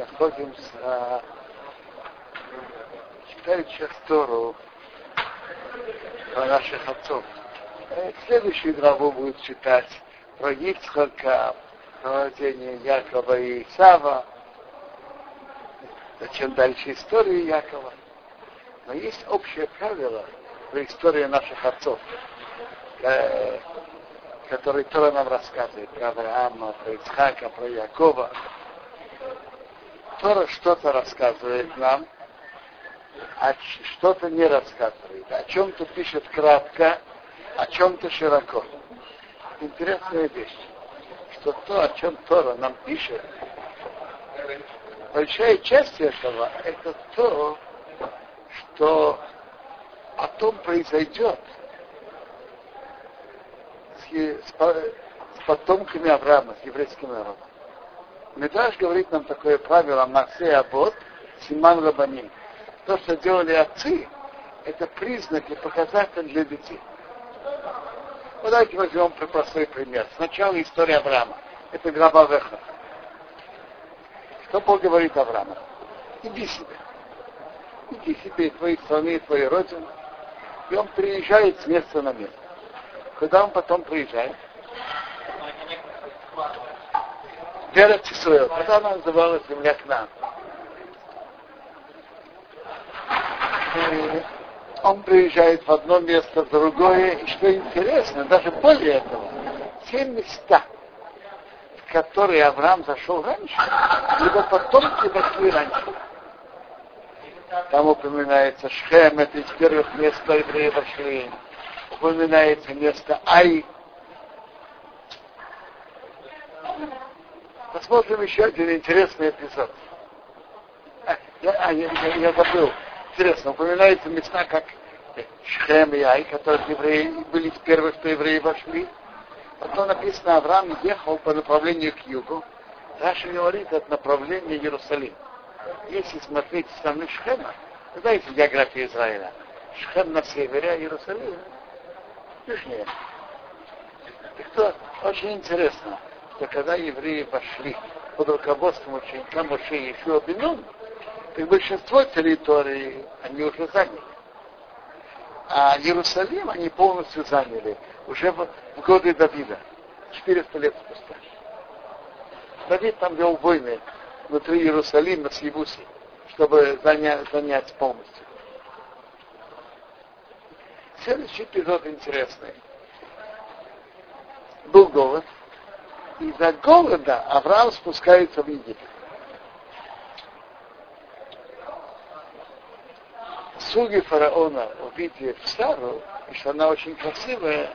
находимся, читали сейчас Тору про наших отцов. Э, следующую главу будет читать про Ицхака, про рождение Якова и Исава, зачем дальше историю Якова. Но есть общее правило про историю наших отцов, э, который Тора нам рассказывает про Авраама, про Ицхака, про Якова. Тора что-то рассказывает нам, а что-то не рассказывает. О чем-то пишет кратко, о чем-то широко. Интересная вещь, что то, о чем Тора нам пишет, большая часть этого это то, что о том произойдет с, с, с потомками Авраама, с еврейским народом. Медраж говорит нам такое правило Масе Абот, Симан Рабаним. То, что делали отцы, это признак и показатель для детей. Вот давайте возьмем простой пример. Сначала история Авраама. Это глава Веха. Что Бог говорит Аврааму? Иди себе. Иди себе и твоей страны, и твоей родины. И он приезжает с места на место. Когда он потом приезжает? Вера Цисуэл. Когда она называлась земля к нам. он приезжает в одно место, в другое. И что интересно, даже более этого, те места, в которые Авраам зашел раньше, его потомки вошли раньше. Там упоминается Шхем, это из первых мест, куда вошли. Упоминается место Ай. Посмотрим еще один интересный эпизод. А, я, а, я, я, я забыл интересно, упоминается места, как Шхем и Ай, которые евреи были из первых, что евреи вошли. Потом написано, Авраам ехал по направлению к югу. Раша говорит, это направление Иерусалим. Если смотреть со стороны Шхема, знаете географию Израиля. Шхем на севере, а Иерусалим южнее. И кто очень интересно, что когда евреи вошли под руководством ученика Моше Ешуа Бенун, как большинство территорий они уже заняли. А Иерусалим они полностью заняли уже в, в годы Давида, 400 лет спустя. Давид там вел войны внутри Иерусалима с Ебуси, чтобы занять, занять полностью. Следующий эпизод интересный. Был голод. Из-за голода Авраам спускается в Египет. слуги фараона, увидев Сару, и что она очень красивая,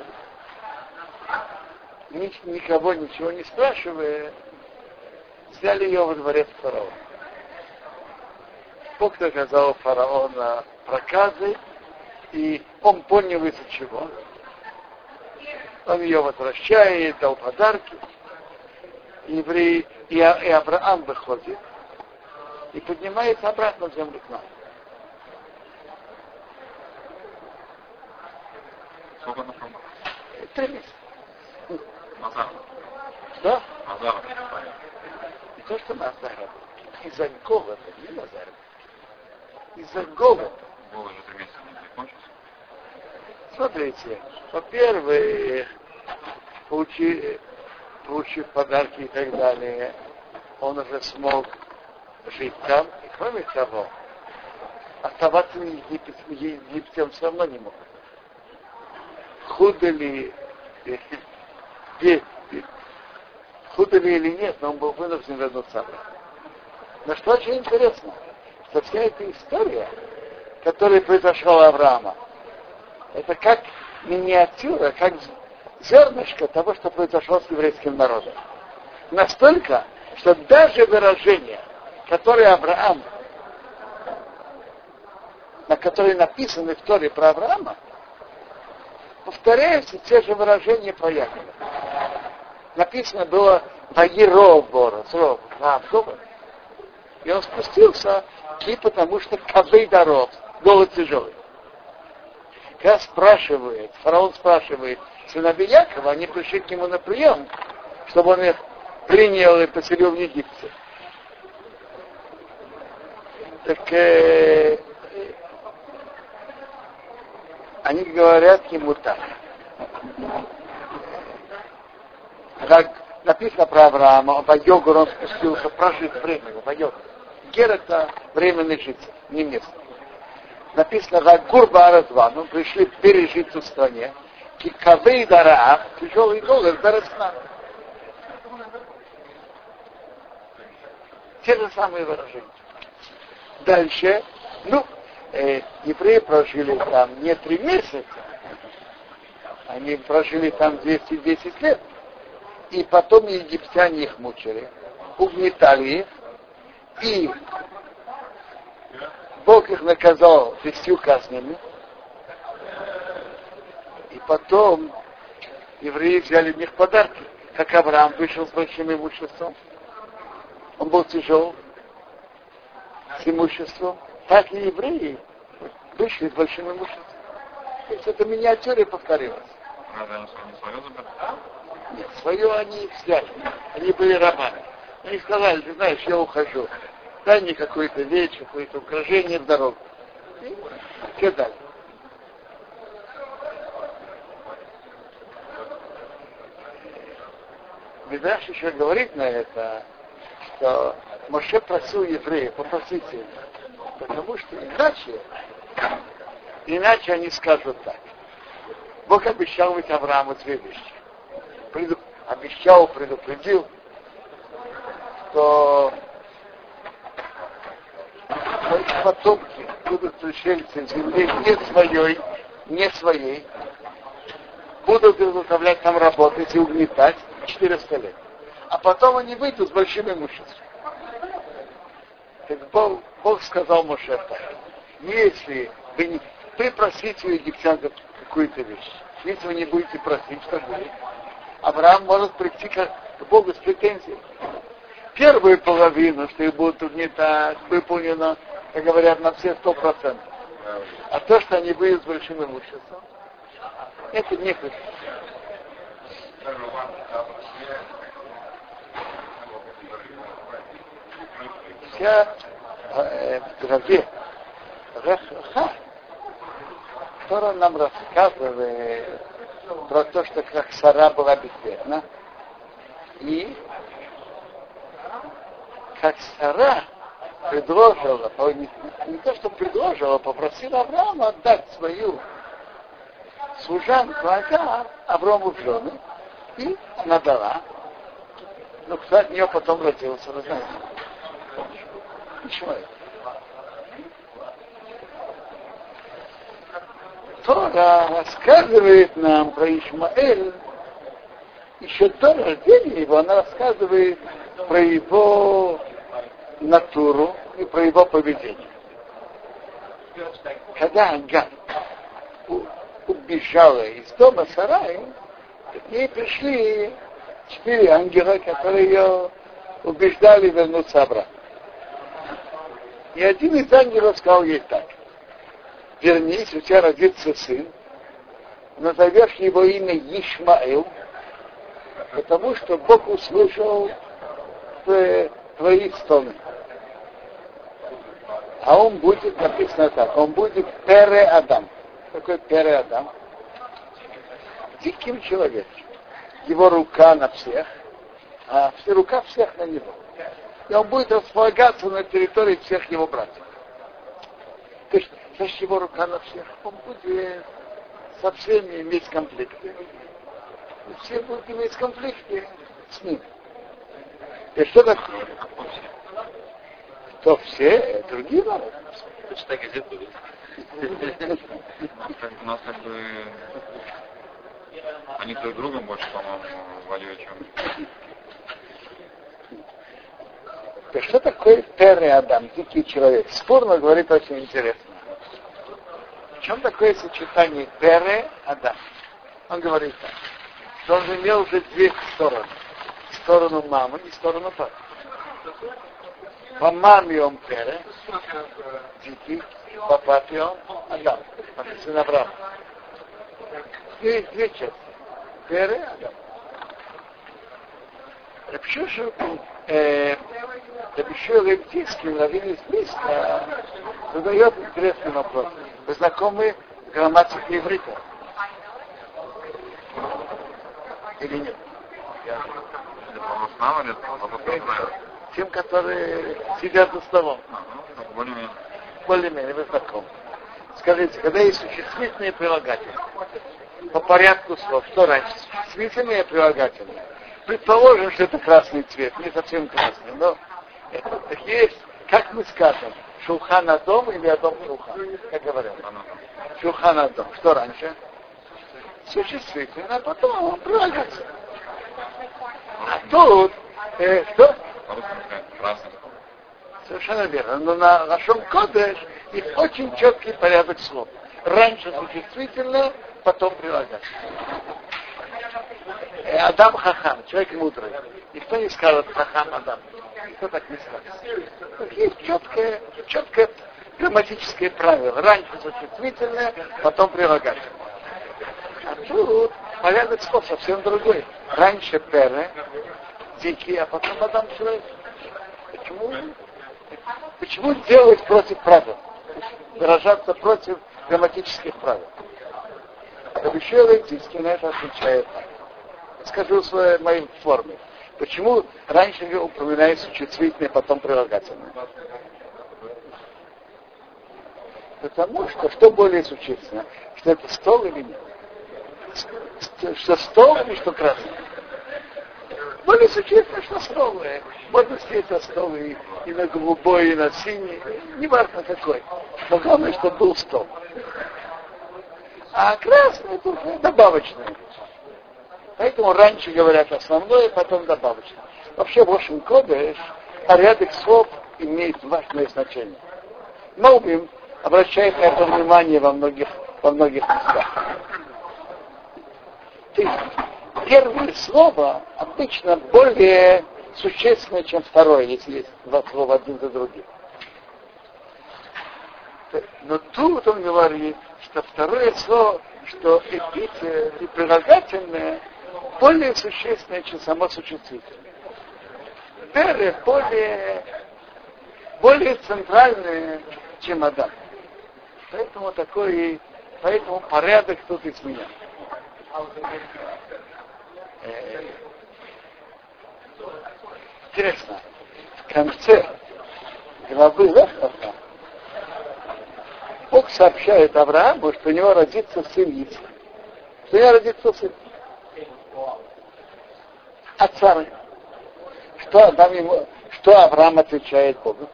никого ничего не спрашивая, взяли ее во дворец фараона. Бог наказал фараона проказы, и он понял из-за чего. Он ее возвращает, дал подарки. Евреи, и, и Авраам выходит и поднимается обратно в землю к нам. Сколько на формат? Три месяца. Назар. Да? Назар. Не то, что Назара. Из-за голода, не Назара. Из-за голода. Голод уже три месяца не закончился. Смотрите, во-первых, получив, получив подарки и так далее, он уже смог жить там. И кроме того, оставаться в Египте, в Египте он все равно не мог худо ли, худо ли или нет, но он был вынужден вернуться обратно. Но что очень интересно, что вся эта история, которая произошла у Авраама, это как миниатюра, как зернышко того, что произошло с еврейским народом. Настолько, что даже выражение, которое Авраам, на которое написано в Торе про Авраама, повторяются те же выражения про Якова. Написано было Ваеров Бора, И он спустился и потому что козы дорог, голод тяжелый. Когда спрашивает, фараон спрашивает сыновей Якова, они пришли к нему на прием, чтобы он их принял и поселил в Египте. Так э, они говорят ему так. Как написано про Авраама, Вайогор он спустился прожить время, Вайогор. Гер это временный житель, не место. Написано, как Гурба Аразван, он пришли пережить в стране, Кикавей Дара, тяжелый голод, Дарасна. Те же самые выражения. Дальше, ну, э, евреи прожили там не три месяца, они прожили там 210 лет. И потом египтяне их мучили, угнетали их, и Бог их наказал десятью казнями. Потом евреи взяли в них подарки, как Авраам вышел с большим имуществом. Он был тяжел с имуществом. Так и евреи вышли с большим имуществом. То есть это свое забрали? Нет, свое они взяли. Они были рабами. Они сказали, ты знаешь, я ухожу. Дай мне какую-то вещь, какое-то украшение в дорогу. И все дали. Медраш еще говорит на это, что Моше просил евреев, попросите, потому что иначе, иначе они скажут так. Бог обещал быть Аврааму вещи. Преду, обещал, предупредил, что мои потомки будут пришельцы в земле не своей, не своей, будут изготовлять там работать и угнетать 400 лет. А потом они выйдут с большим имуществом. Так Бог, Бог сказал Моше так. Если вы, не, вы просите у египтян какую-то вещь, если вы не будете просить, что будет? Авраам может прийти к, Богу с претензией. Первую половину, что их будут угнетать, выполнено, как говорят, на все сто процентов. А то, что они выйдут с большим имуществом, это не хочу. Вся э, в главе Реха, Тора нам рассказывает про то, что как Сара была беспечна, и как Сара предложила, не, не то, что предложила, попросила Авраама отдать свою служанку Агар Аврому в жены, и она дала. Но кто от нее потом родился, вы знаете? Ишмаэль. Тора рассказывает нам про Ишмаэль, еще до рождения его, она рассказывает про его натуру и про его поведение. Когда Агар убежала из дома Сараи, к ней пришли четыре ангела, которые ее убеждали вернуться обратно. И один из ангелов сказал ей так. Вернись, у тебя родится сын, назовешь его имя Ишмаэл, потому что Бог услышал твои стоны. А он будет, написано так, он будет Пере Адам. Какой Пере Адам? Диким человеком. Его рука на всех, а все рука всех на него. И он будет располагаться на территории всех его братьев. То есть, значит, его рука на всех. Он будет со всеми иметь конфликты. И все будут иметь конфликты с ним. И что такое? Кто все? Другие народы. И будет? У нас бы они друг другом больше, по-моему, воюют, чем... Так что такое Терри Адам, дикий человек? Спорно говорит очень интересно. В чем такое сочетание Терри Адам? Он говорит так, что он имел уже две стороны. Сторону мамы и сторону папы. По маме он Пере, дикий, по папе он Адам, написано Авраам. Две, части. Пере Адам. Рабишур, э, Рабишур Левтийский, раввин из Близко, задает интересный вопрос. Вы знакомы с грамматикой иврита? Или нет? По-моему Тем, которые сидят за столом. Более-менее. Более-менее вы знакомы. Скажите, когда есть существительные прилагательные, по порядку слов, что раньше? Существительные прилагательные. Предположим, что это красный цвет, не совсем красный, но есть, как мы скажем, Шулхана дом или Адом Шулхан, как говорят. Шулхана дом. Что раньше? Существительно, а потом прилагательное. А тут, э, что? Совершенно верно. Но на нашем кодеш их очень четкий порядок слов. Раньше существительное, потом прилагательное. Э, Адам Хахам, человек мудрый. Никто не скажет Хахам Адам. Никто так не скажет. Есть четкое, четкое грамматическое правило. Раньше существительное, потом прилагательное. А тут порядок слов совсем другой. Раньше пере, дикий, а потом Адам человек. Почему? Почему делать против правил? Выражаться против грамматических правил. Левтинский на это отвечает. Скажу в своей моей форме. Почему раньше упоминается чувствительное, потом прилагательное? Потому что что более существенно? Что это стол или нет? Что стол или что красный? Более существенно, что стол. Можно сидеть за стол и, и на голубой, и на синий, не важно какой. Но главное, чтобы был стол. А красный это добавочное. Поэтому раньше говорят основное, потом добавочное. Вообще в общем кодеш порядок слов имеет важное значение. Молбим обращает на это внимание во многих, во многих местах. Первое слово обычно более существенное, чем второе, если есть два слова один за другим. Но тут он говорит, что второе слово, что эпите и прилагательное более существенное, чем само существительное. Бере более, более центральное, чем Адам. Поэтому такой, поэтому порядок тут изменял. Интересно, в конце главы Лехаха Бог сообщает Аврааму, что у него родится сын Ицхак. Что у него родится сын. А царь? Что, Адам ему, что Авраам отвечает Богу?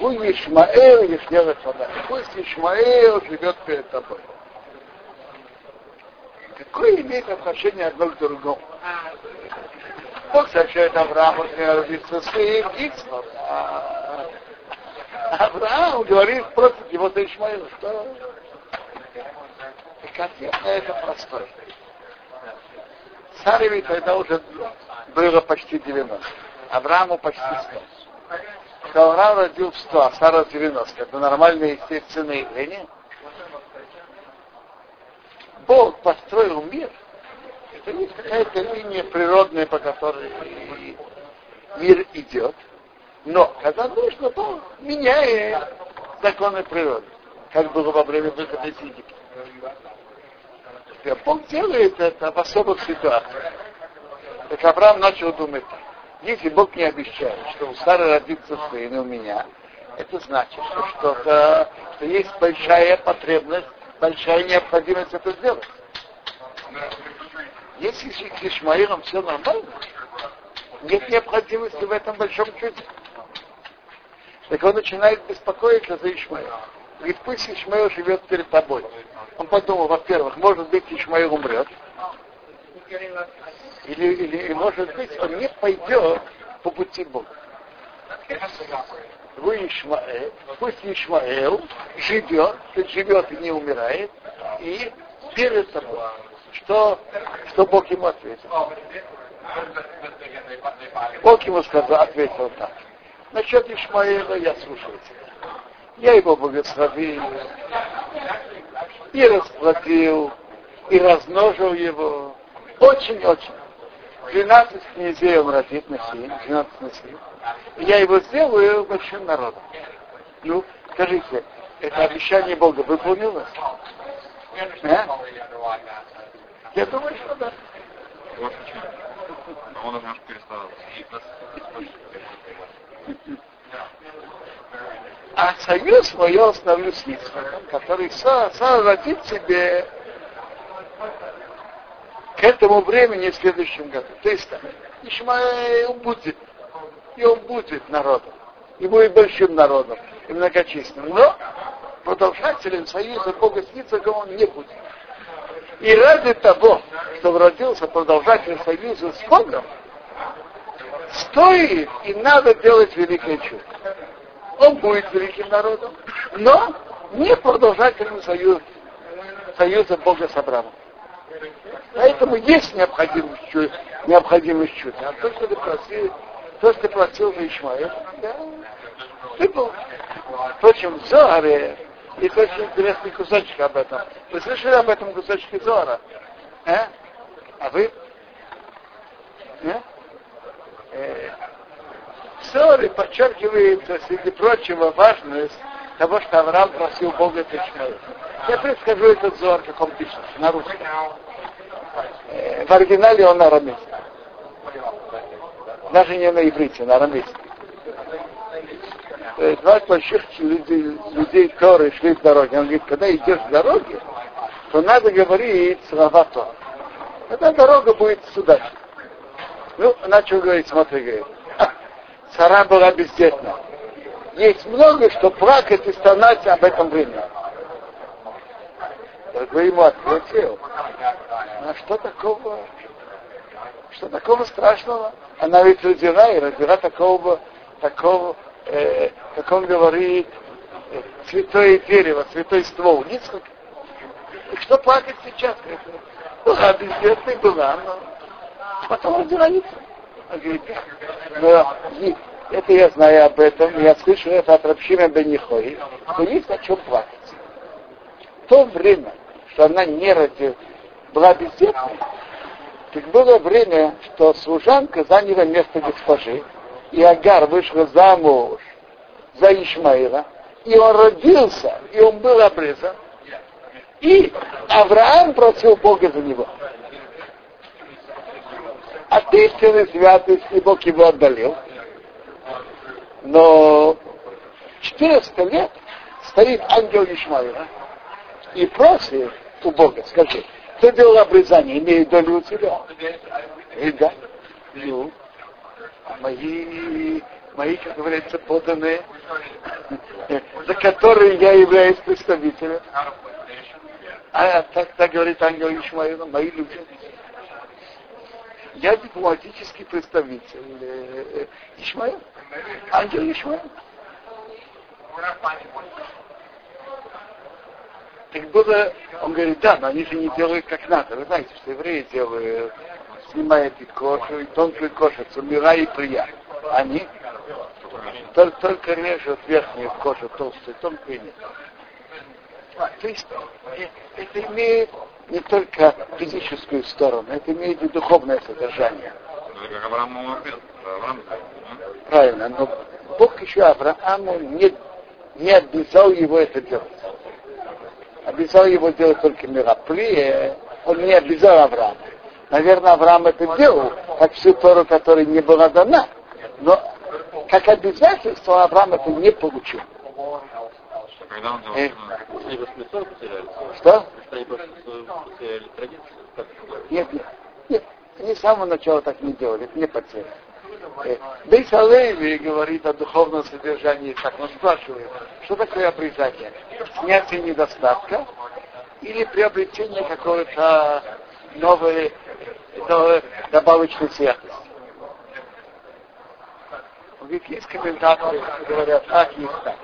Гу Ишмаэл Ешневет Пусть Ишмаэл живет перед тобой. Какое имеет отношение одно к другому? Бог сообщает Аврааму, что у него родится сын Ицхак. Авраам говорит против его-то Ишмаила, что и ответ на это простой. Сареви тогда уже было почти 90. Аврааму почти 100. Что Авраам родил в 100, а Сара в 90. Это нормальное естественное явление. Бог построил мир. Это есть какая-то линия природная, по которой мир идет. Но когда нужно, то меняет законы природы, как было во время выхода из Египта. Бог делает это в особых ситуациях. Так Авраам начал думать, если Бог не обещает, что у Сары родится сын и у меня, это значит, что что-то, что есть большая потребность, большая необходимость это сделать. Если с Ишмаилом все нормально, нет необходимости в этом большом чуде. Так он начинает беспокоиться за Ишмаила. Говорит, пусть Ишмаил живет перед тобой. Он подумал, во-первых, может быть, Ишмаил умрет. Или, или, может быть, он не пойдет по пути Бога. Вы Ишмаэл, пусть Ишмаэл живет, живет и не умирает, и перед тобой. Что, что Бог ему ответил? Бог ему сказал, ответил так. Насчет Ишмаила я слушаю тебя. Я его благословил, и расплатил, и размножил его. Очень-очень. 12 князей он родит на 7, 12 на 7. И я его сделаю большим народом. Ну, скажите, это обещание Бога выполнилось? А? Я думаю, что да. Он немножко перестал. А союз мой я установлю с Ицхаком, который сам, сам родит себе к этому времени в следующем году. То есть Ишмаэл будет, и он будет народом, и будет большим народом, и многочисленным. Но продолжателем союза Бога с Ицхаком он не будет. И ради того, что родился продолжатель союза с Богом, стоит и надо делать великое чудо. Он будет великим народом, но не продолжателем союза, союза Бога с Абрамом. Поэтому есть необходимость, необходимость чуда. А то, что ты просил, то, что ты просил за Ишмаэля, да, ты был. Впрочем, в Зоаре есть очень интересный кусочек об этом. Вы слышали об этом кусочке Зора? А? А вы? А? Э, подчеркивается, среди прочего, важность того, что Авраам просил Бога от Ишмаэля. Я предскажу этот Зор, как он пишет, на русском. Э, в оригинале он на арамейском. Даже не на иврите, на арамейском. То есть два больших людей, людей Торы шли в дороге. Он говорит, когда идешь в дороге, то надо говорить слова Тора. Тогда дорога будет сюда. Ну, начал говорить, смотри, говорит, цара была бездетна. Есть много, что плакать и стонать об этом времени. Дорогой ему ответил, а что такого, что такого страшного? Она ведь родила, и родила такого, такого, э, как он говорит, э, святое дерево, святой ствол. Несколько. И что плакать сейчас? Была бездетной, была, но потом родила Ницхак. Он говорит, но это я знаю об этом, я слышу это от Рабшима Бенихой, но есть о чем плакать. В то время, что она не родила, была бездетной, так было время, что служанка заняла место госпожи, и Агар вышла замуж за Ишмаила, и он родился, и он был обрезан, и Авраам просил Бога за него. А ты истинный святость, и Бог его отдалил. Но 400 лет стоит ангел Ишмаила и просит у Бога, скажи, кто делал обрезание, имеет долю у тебя? И да. Ну, мои, мои, как говорится, поданные, за которые я являюсь представителем. А так, так говорит ангел Ишмаила, мои люди. Я дипломатический представитель э, Ишмаил. Ангел Ишмаил. Так было, он говорит, да, но они же не делают как надо. Вы знаете, что евреи делают, снимают и кожу, и тонкую кожицу, мира и прия. Они только, только режут верхнюю кожу толстую, тонкую нет. То есть э, это имеет не только физическую сторону, это имеет и духовное содержание. Правильно, но Бог еще Аврааму не, не обязал его это делать. Обязал его делать только Мирапли, он не обязал Авраама. Наверное, Авраам это делал, как всю Тору, которая не была дана. Но как обязательство Авраам это не получил. Когда он Э, делал Что? Нет, нет, нет. Они с самого начала так не делали, это не потеря. Э, Бейс Алеви говорит о духовном содержании, так он спрашивает, что такое обрезание? Снятие недостатка или приобретение какой-то новой, новой добавочной святости? Говорит, есть комментаторы, которые говорят, так, есть так.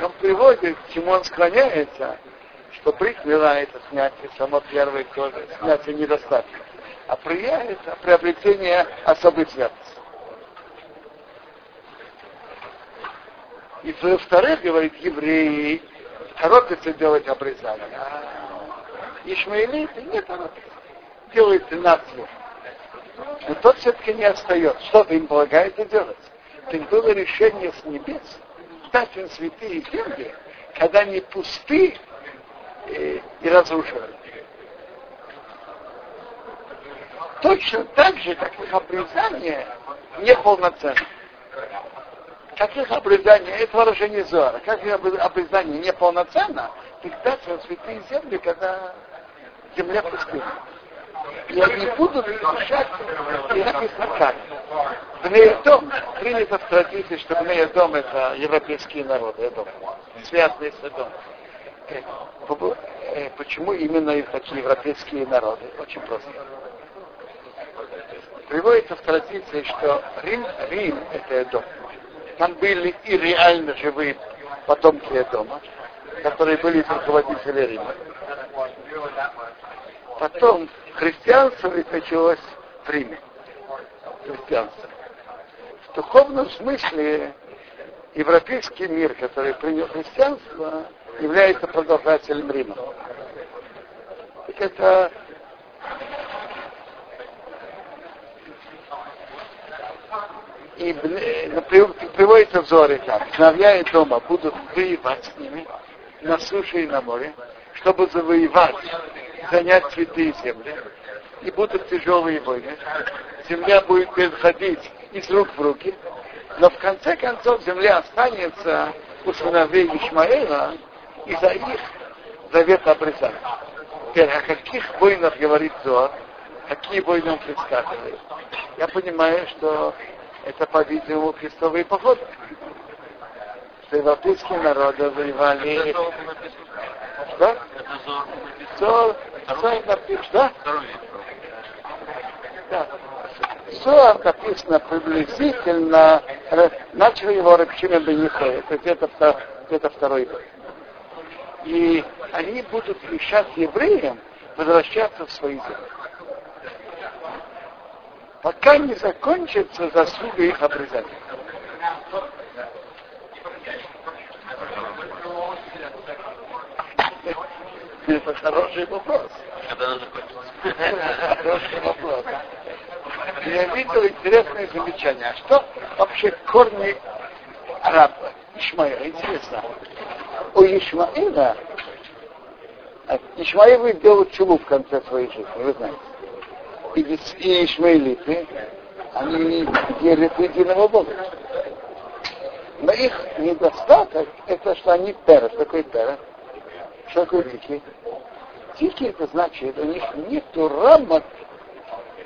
Он приводит, к чему он склоняется, что прихмела это снятие само первой кожи, снятие недостатка. А прия это приобретение особой святости. И во-вторых, говорит, евреи торопятся делать обрезание. А ишмаилиты не торопятся. Делают 13 лет. Но тот все-таки не остается. Что им полагается делать? Так было решение с небес им святые земли, когда они пусты и, и разрушены. Точно так же, как их обрезание неполноценно. Как их обрезание, это выражение Зора, как их обрезание неполноценно, им святые земли, когда земля пустыня. И они будут решать, и написано как. Бнеедом принято в традиции, что Бнеедом это европейские народы, Эдом, связанные с Эдом. Почему именно такие европейские народы? Очень просто. Приводится в традиции, что Рим, Рим это Эдом. Там были и реально живые потомки Эдома, которые были руководители Рима. Потом христианство ведь началось в Риме. Христианство. В духовном смысле европейский мир, который принял христианство, является продолжателем Рима. Так это и приводится в Зоре так. Сыновья и дома будут воевать с ними на суше и на море, чтобы завоевать занять святые земли, и будут тяжелые войны. Земля будет переходить из рук в руки, но в конце концов земля останется у сыновей Ишмаэла из-за их завета обрезания. Теперь, о каких войнах говорит Зор, какие войны он предсказывает? Я понимаю, что это, по-видимому, крестовые походы. Что европейские народы воевали... Что? Зор Зоар написано, да? Да. Зоар написано приблизительно, начал его Рабчима Бенихой, это где-то, где-то второй год. И они будут мешать евреям возвращаться в свои земли. Пока не закончится заслуга их обрезания. Это хороший вопрос. Когда она закончится? Хороший вопрос. Я видел интересное замечание. А что вообще корни араба, Ишмаила? Интересно. У Ишмаила Ишмаилы делают чулу в конце своей жизни, вы знаете. И, Ишмаилиты, они верят в единого Бога. Но их недостаток, это что они пера. Что такое пера? Что такое дикий? Дикий это значит, у них нет рамок,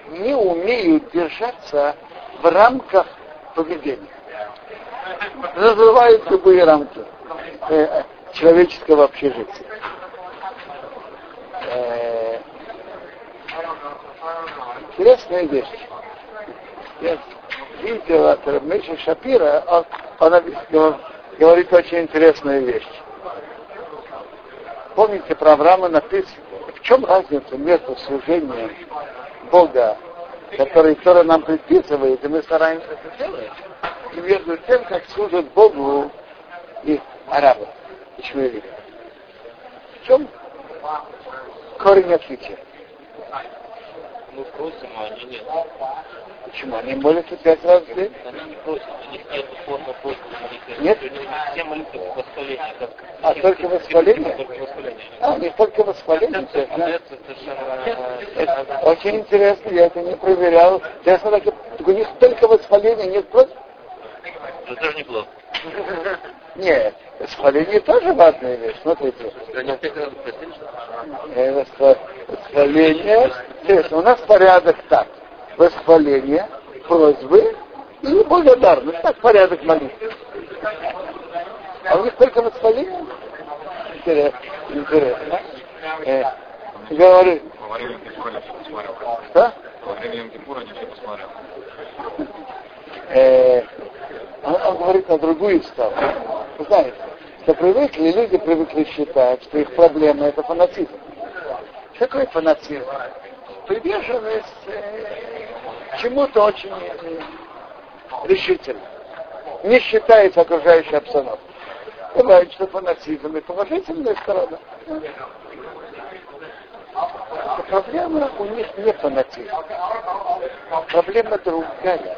не умеют держаться в рамках поведения. Разрывают любые рамки э, человеческого общежития. Э, интересная вещь. Я видел от Миша Шапира, он, он говорит очень интересную вещь. Помните, про Авраама написано, в чем разница между служением Бога, который Тора нам предписывает, и мы стараемся это делать, и между тем, как служат Богу и арабы, и шмели. В чем корень отличия? Мы просим, а они нет. Почему? Они молятся пять раз в день? Они не просят, у них нет формы просьбы. Нет? Все молитвы восхваления. Как... А, только восхваление? Только восхваление. А, у них только восхваление? А это совершенно... Это очень интересно, я это не проверял. Честно, так, у них только восхваление, нет просьб? Это тоже неплохо. Нет, восхваление тоже важная вещь. Смотрите. Они что Э, Восхваление. Интересно, у нас порядок так. Восхваление, просьбы и благодарность. Так порядок молитвы. А у них только восхваление? Интересно. Интересно. Э, говорю, Во время Кипура не все посмотрел. что? Во время Кипура не все посмотрел. Он, он говорит на другую сторону. Вы знаете, что привыкли, люди привыкли считать, что их проблема это фанатизм. Что такое фанатизм? Приверженность э, чему-то очень э, решительно. Не считается окружающей обстановкой. Бывает, что фанатизм и положительная сторона. проблема у них не фанатизм. Проблема другая.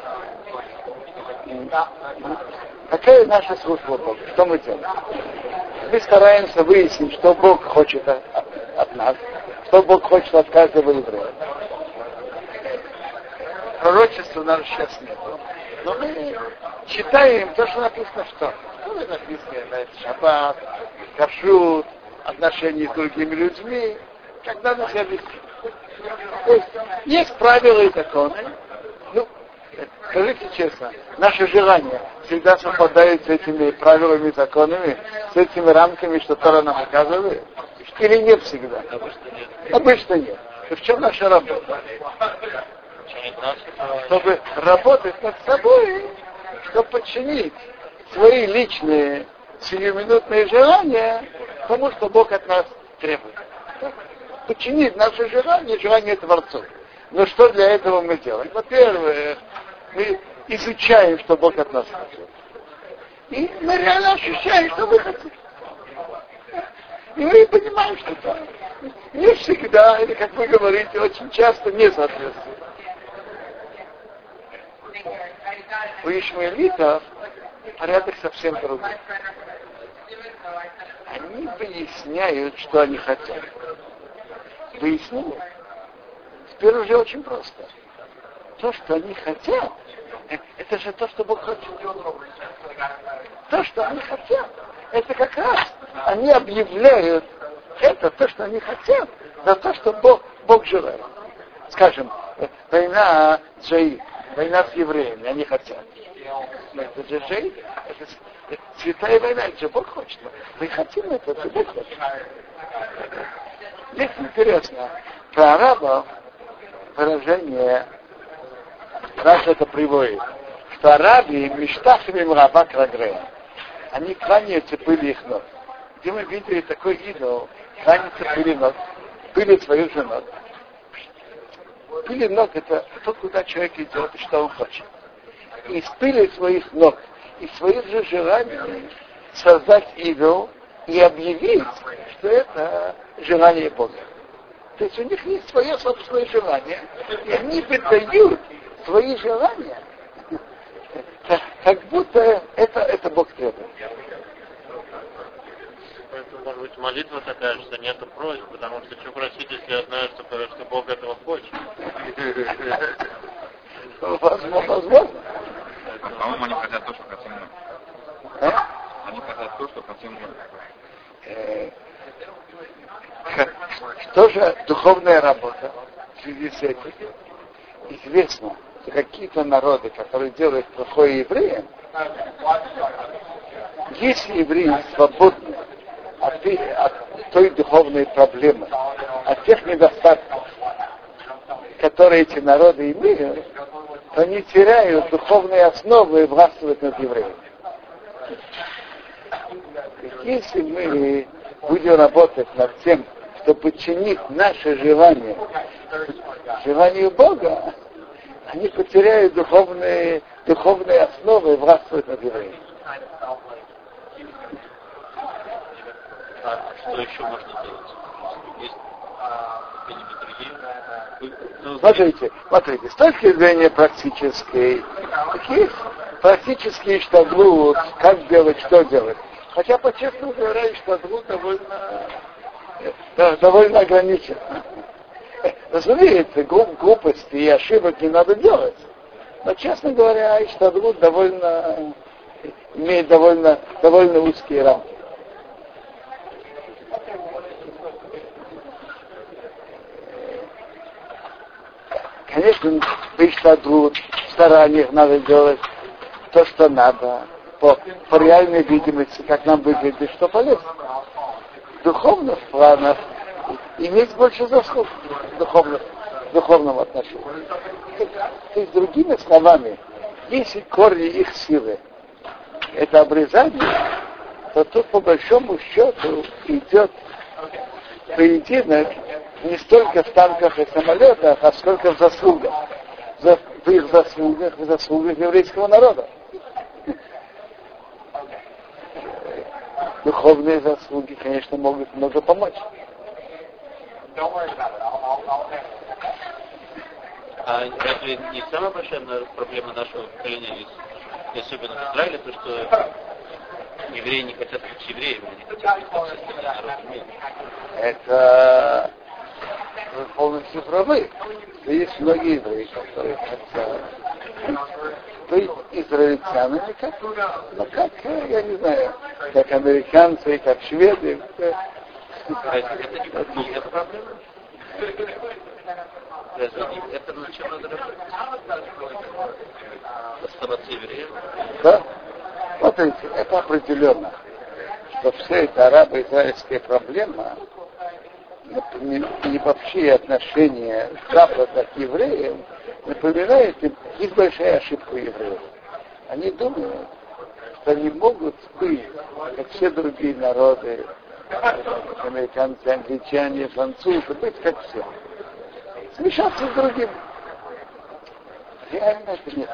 Какая наша служба Богу? Что мы делаем? Мы стараемся выяснить, что Бог хочет от, нас, что Бог хочет от каждого еврея. Пророчества у нас сейчас нет. Но мы читаем то, что написано что. Ну, написано на это шаббат, кашрут, отношения с другими людьми, себя вести. То есть есть правила и законы. Скажите честно, наше желание всегда совпадает с этими правилами законами, с этими рамками, что Тора нам оказывает? Или нет всегда? Обычно нет. Обычно нет. И в чем наша работа? Чтобы работать над собой, чтобы подчинить свои личные сиюминутные желания тому, что Бог от нас требует. Подчинить наши желания, желания Творцу. Но что для этого мы делаем? Во-первых, мы изучаем, что Бог от нас хочет. И мы реально ощущаем, что мы хотим. И мы понимаем, что да, не всегда, или, как вы говорите, очень часто не соответствует. У ишмаэлитов порядок совсем другой. Они выясняют, что они хотят. Выяснили? Теперь уже очень просто. То, что они хотят, э, это же то, что Бог хочет. То, что они хотят, это как раз они объявляют это то, что они хотят, за то, что Бог, Бог желает. Скажем, э, война Джаи, война с евреями, они хотят. Это же Джаи, это, это святая война, это же Бог хочет. Мы хотим это, это Бог хочет. Здесь интересно, про арабов выражение Раш это приводит, что араби мечтахами раба крагрея. Они кланяются пыли их ног. Где мы видели такой идол, кланяются пыли ног, пыли своих же ног. Пыли ног это то, куда человек идет и что он хочет. И из пыли своих ног и своих же желаний создать идол и объявить, что это желание Бога. То есть у них есть свое собственное желание, и они выдают свои желания, как будто это, это Бог требует. Поэтому, может быть, молитва такая, что нету просьб, потому что что просить, если я знаю, что, что Бог этого хочет. Возможно. возможно. По-моему, они хотят то, что хотим мы. А? Они хотят то, что хотим мы. Э, Что же духовная работа в связи с этим? Известно, что какие-то народы, которые делают плохое евреям, если евреи свободны от, от той духовной проблемы, от тех недостатков, которые эти народы имеют, то они теряют духовные основы и властвуют над евреями. Если мы будем работать над тем, чтобы подчинить наше желание желанию Бога, они потеряют духовные, духовные основы и властвуют над евреями. А что еще можно делать? Другие? Ну, Смотрите, смотрите, с точки зрения практической, есть практический штаблут, как делать, что делать. Хотя, по честному говоря, штаблут довольно, да, довольно ограничен. Разумеется, глуп- глупости и ошибок не надо делать. Но, честно говоря, штаблут довольно, имеет довольно, довольно узкие рамки. Конечно, Иштадрут, в стараниях надо делать то, что надо, по, по реальной видимости, как нам выглядит, что полезно. Духовных планах иметь больше заслуг духовных, в духовном отношении. То, есть, другими словами, если корни их силы это обрезание, то тут по большому счету идет поединок не столько в танках и самолетах, а сколько в заслугах. За, в их заслугах, в заслугах еврейского народа. Духовные заслуги, конечно, могут много помочь. А разве не самая большая проблема нашего поколения, и особенно в Израиле, то, что евреи не хотят быть евреями, они хотят быть мира? Это вы полностью правы. Есть многие евреи, которые хотят быть израильтянами, как, ну, как, я не знаю, как американцы, как шведы. Разве это не проблема? Разве не это на чем надо работать? Да? Видите, это определенно, что все это арабо-израильская проблема, и вообще отношение Запада к евреям напоминает им, есть большая ошибка евреев. Они думают, что они могут быть, как все другие народы, американцы, англичане, французы, быть как все. Смешаться с другим. Реально это нет.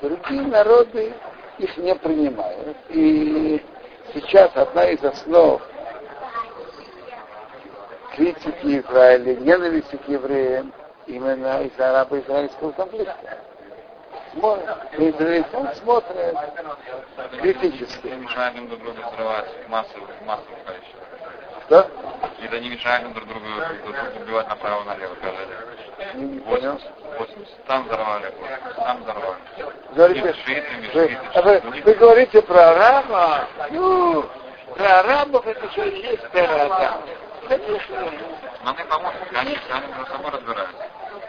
Другие народы их не принимают. И сейчас одна из основ критики Израиля, ненависти к евреям именно из арабо-израильского конфликта. Израильтян смотрят критически. Мешаем друг другу взрывать массовых, массовых количеств. Что? Это не мешаем друг другу убивать направо-налево. Не понял. 80. Там взорвали, там взорвали. Говорите, шииты, а вы, вы говорите про араба? Ну, про арабов это что и есть про Адам. Конечно. Но они помогут, они, они между собой разбираются.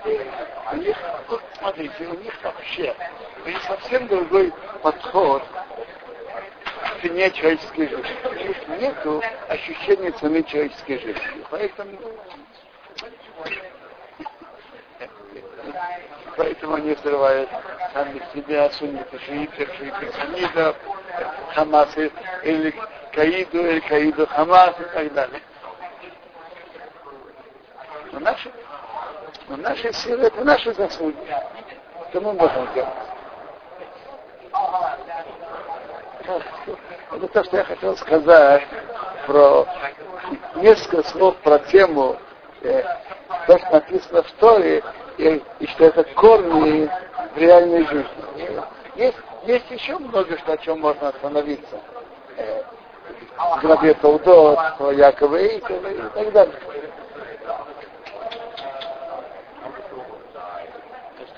У них, вот смотрите, у них вообще них совсем другой подход к цене человеческой жизни. У них нету ощущения цены человеческой жизни. Поэтому Поэтому они взрывают сами себя, сунниты, шииты, шииты, суннитов, хамасы, или каиду, или каиду, хамас и так далее. Но наши, но наши силы, это наши заслуги. Что мы можем делать? Это то, что я хотел сказать про несколько слов про тему, э, то, что написано в Торе, и, и что это корни в реальной жизни. Есть, есть еще много что, о чем можно остановиться. Э, Толдот, про Якова Икова и так далее.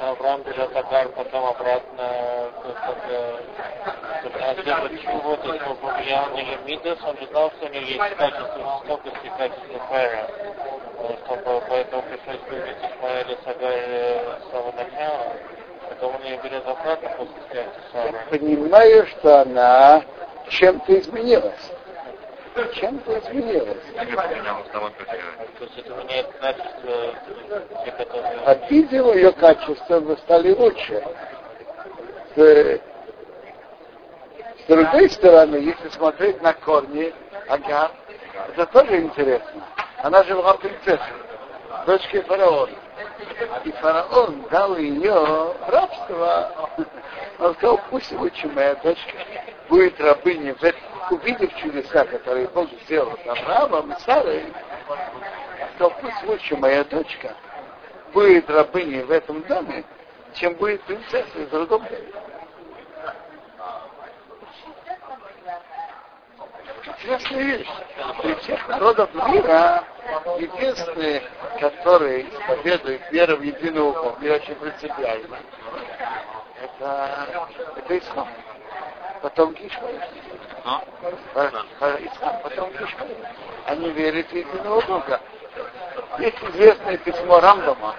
Что Авраам берет Агар потом обратно, чтобы сделать чего, то есть он повлиял на Лемидес, он же знал, что у него есть качество жестокости, качество фэра. Чтобы поэтому пришлось выбить Исмаэля с Агар с самого начала. Потом он ее берет обратно после смерти Сары. Понимаю, что она чем-то изменилась. Качество те, которые... От видео ее качества вы стали лучше. С, с другой стороны, если смотреть на корни, ага, это тоже интересно. Она же была принцессой, дочкой фараона. И фараон дал ее рабство. Он сказал, пусть лучше моя дочка будет рабыней. В этом- Увидев чудеса, которые Бог сделал с Авраамом и Сарой, сказал, пусть лучше моя дочка будет рабыней в этом доме, чем будет принцессой в другом доме. Интересная вещь. При всех народов мира единственный, который исповедует веру в единого Бога, и очень принципиально, это, это ислам. Потомки э, Ислам, потомки Ишмаэля. Они верят в единого Бога. Есть известное письмо Рамбама.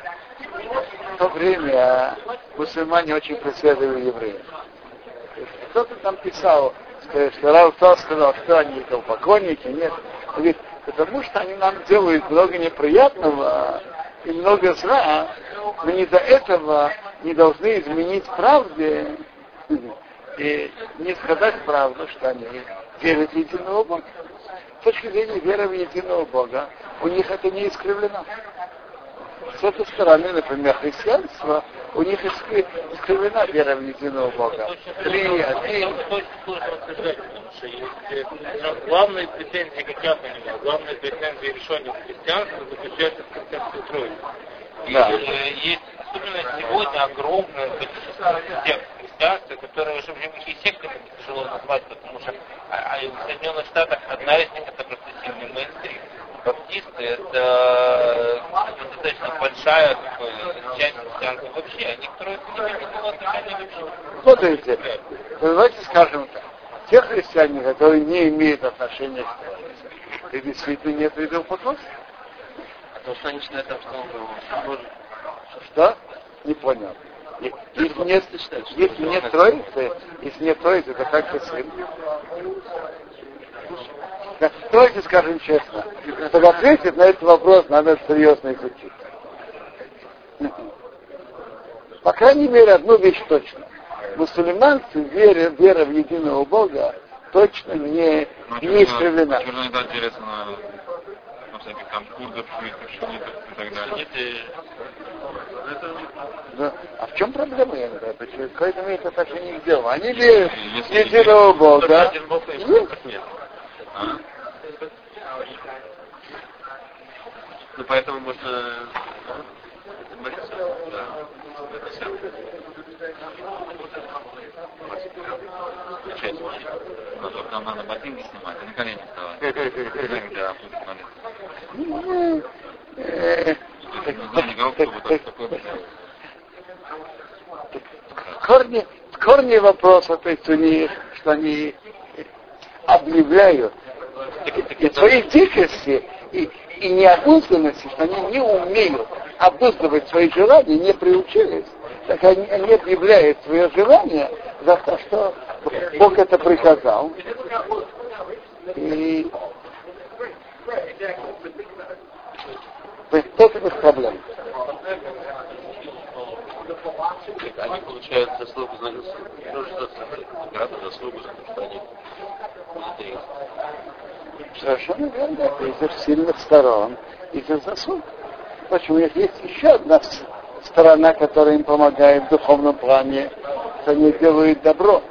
В то время мусульмане очень преследовали евреев. Кто-то там писал, что, Тос сказал, что они там поклонники, нет. Он говорит, потому что они нам делают много неприятного и много зла, мы не до этого не должны изменить правде и не сказать правду, что они верят в единого Бога. С точки зрения веры в единого Бога, у них это не искривлено. с этой стороны, например, христианство, у них искривлена вера в единого Бога. Три, один. Главные претензии, как я понимаю, главные претензии решения христианства заключаются в концепции Троицы. Да. И есть особенно сегодня огромное количество сект христианства, которые уже и сектами тяжело назвать, потому что а, а в Соединенных Штатах одна из них это просто сильный мейнстрим баптисты это достаточно большая часть христианства вообще, а некоторые не имеют никакого отношения вообще. Смотрите, давайте скажем так. Те христиане, которые не имеют отношения к Троице, ты действительно нет в виду вопрос? А то, что они считают, что он Что? Не понял. Если нет, если нет троицы, если нет троицы, то как ты сын? Давайте скажем честно, чтобы ответить на этот вопрос, надо серьезно изучить. По крайней мере, одну вещь точно. Мусульманцы, вера, вера в единого Бога, точно не, ну, не искривлена. Черно не так делятся на, на всяких там курдов, шиитов, шиитов и так далее. Да. А в чем проблема, я не знаю, почему? Какое это имеет отношение к делу? Они в единого Бога. Нет. А? Ну, поэтому можно молиться, да, Начать учить. Ну, чтобы там надо ботинки снимать, а на колени вставать. Корни, корни вопроса, то есть у них, что они объявляют и своей дикости и, и необузданности, что они не умеют обуздывать свои желания, не приучились, так они, они объявляют свое желание за то, что Бог это приказал. И это без проблем. Они получают заслугу за награду заслугу за то, что они Совершенно верно. Это из их сильных сторон, из их заслуг. Почему? Есть еще одна сторона, которая им помогает в духовном плане, что они делают добро.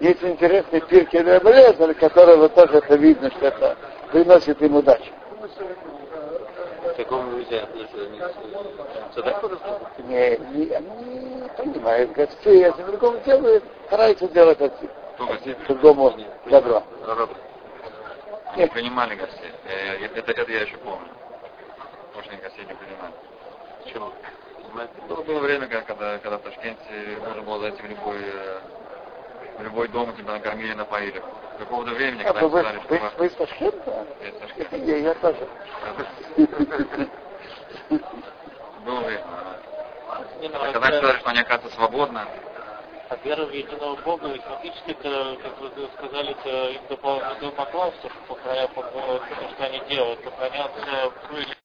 Есть интересный пирки Ребелезер, которого тоже это видно, что это приносит им удачу. Какому нельзя? Не, не, они понимают гостей, если другому делают, стараются делать отсюда. Гостей? Другому добро. Не принимали гостей. Это, это я еще помню. Может, гостей не принимали. Почему? Было, было время, когда, когда в Ташкенте можно было зайти в любой, э, в любой дом, тебя накормили, напоили. До какого-то времени, а когда вы, сказали, что... Вы, вы из Ташкента? Я из Ташкента. Я, я тоже. Было время. А когда сказали, что они, оказывается, свободны, а вера в единого Бога, и фактически это, как вы сказали, это им допомогло, что, что они делают, или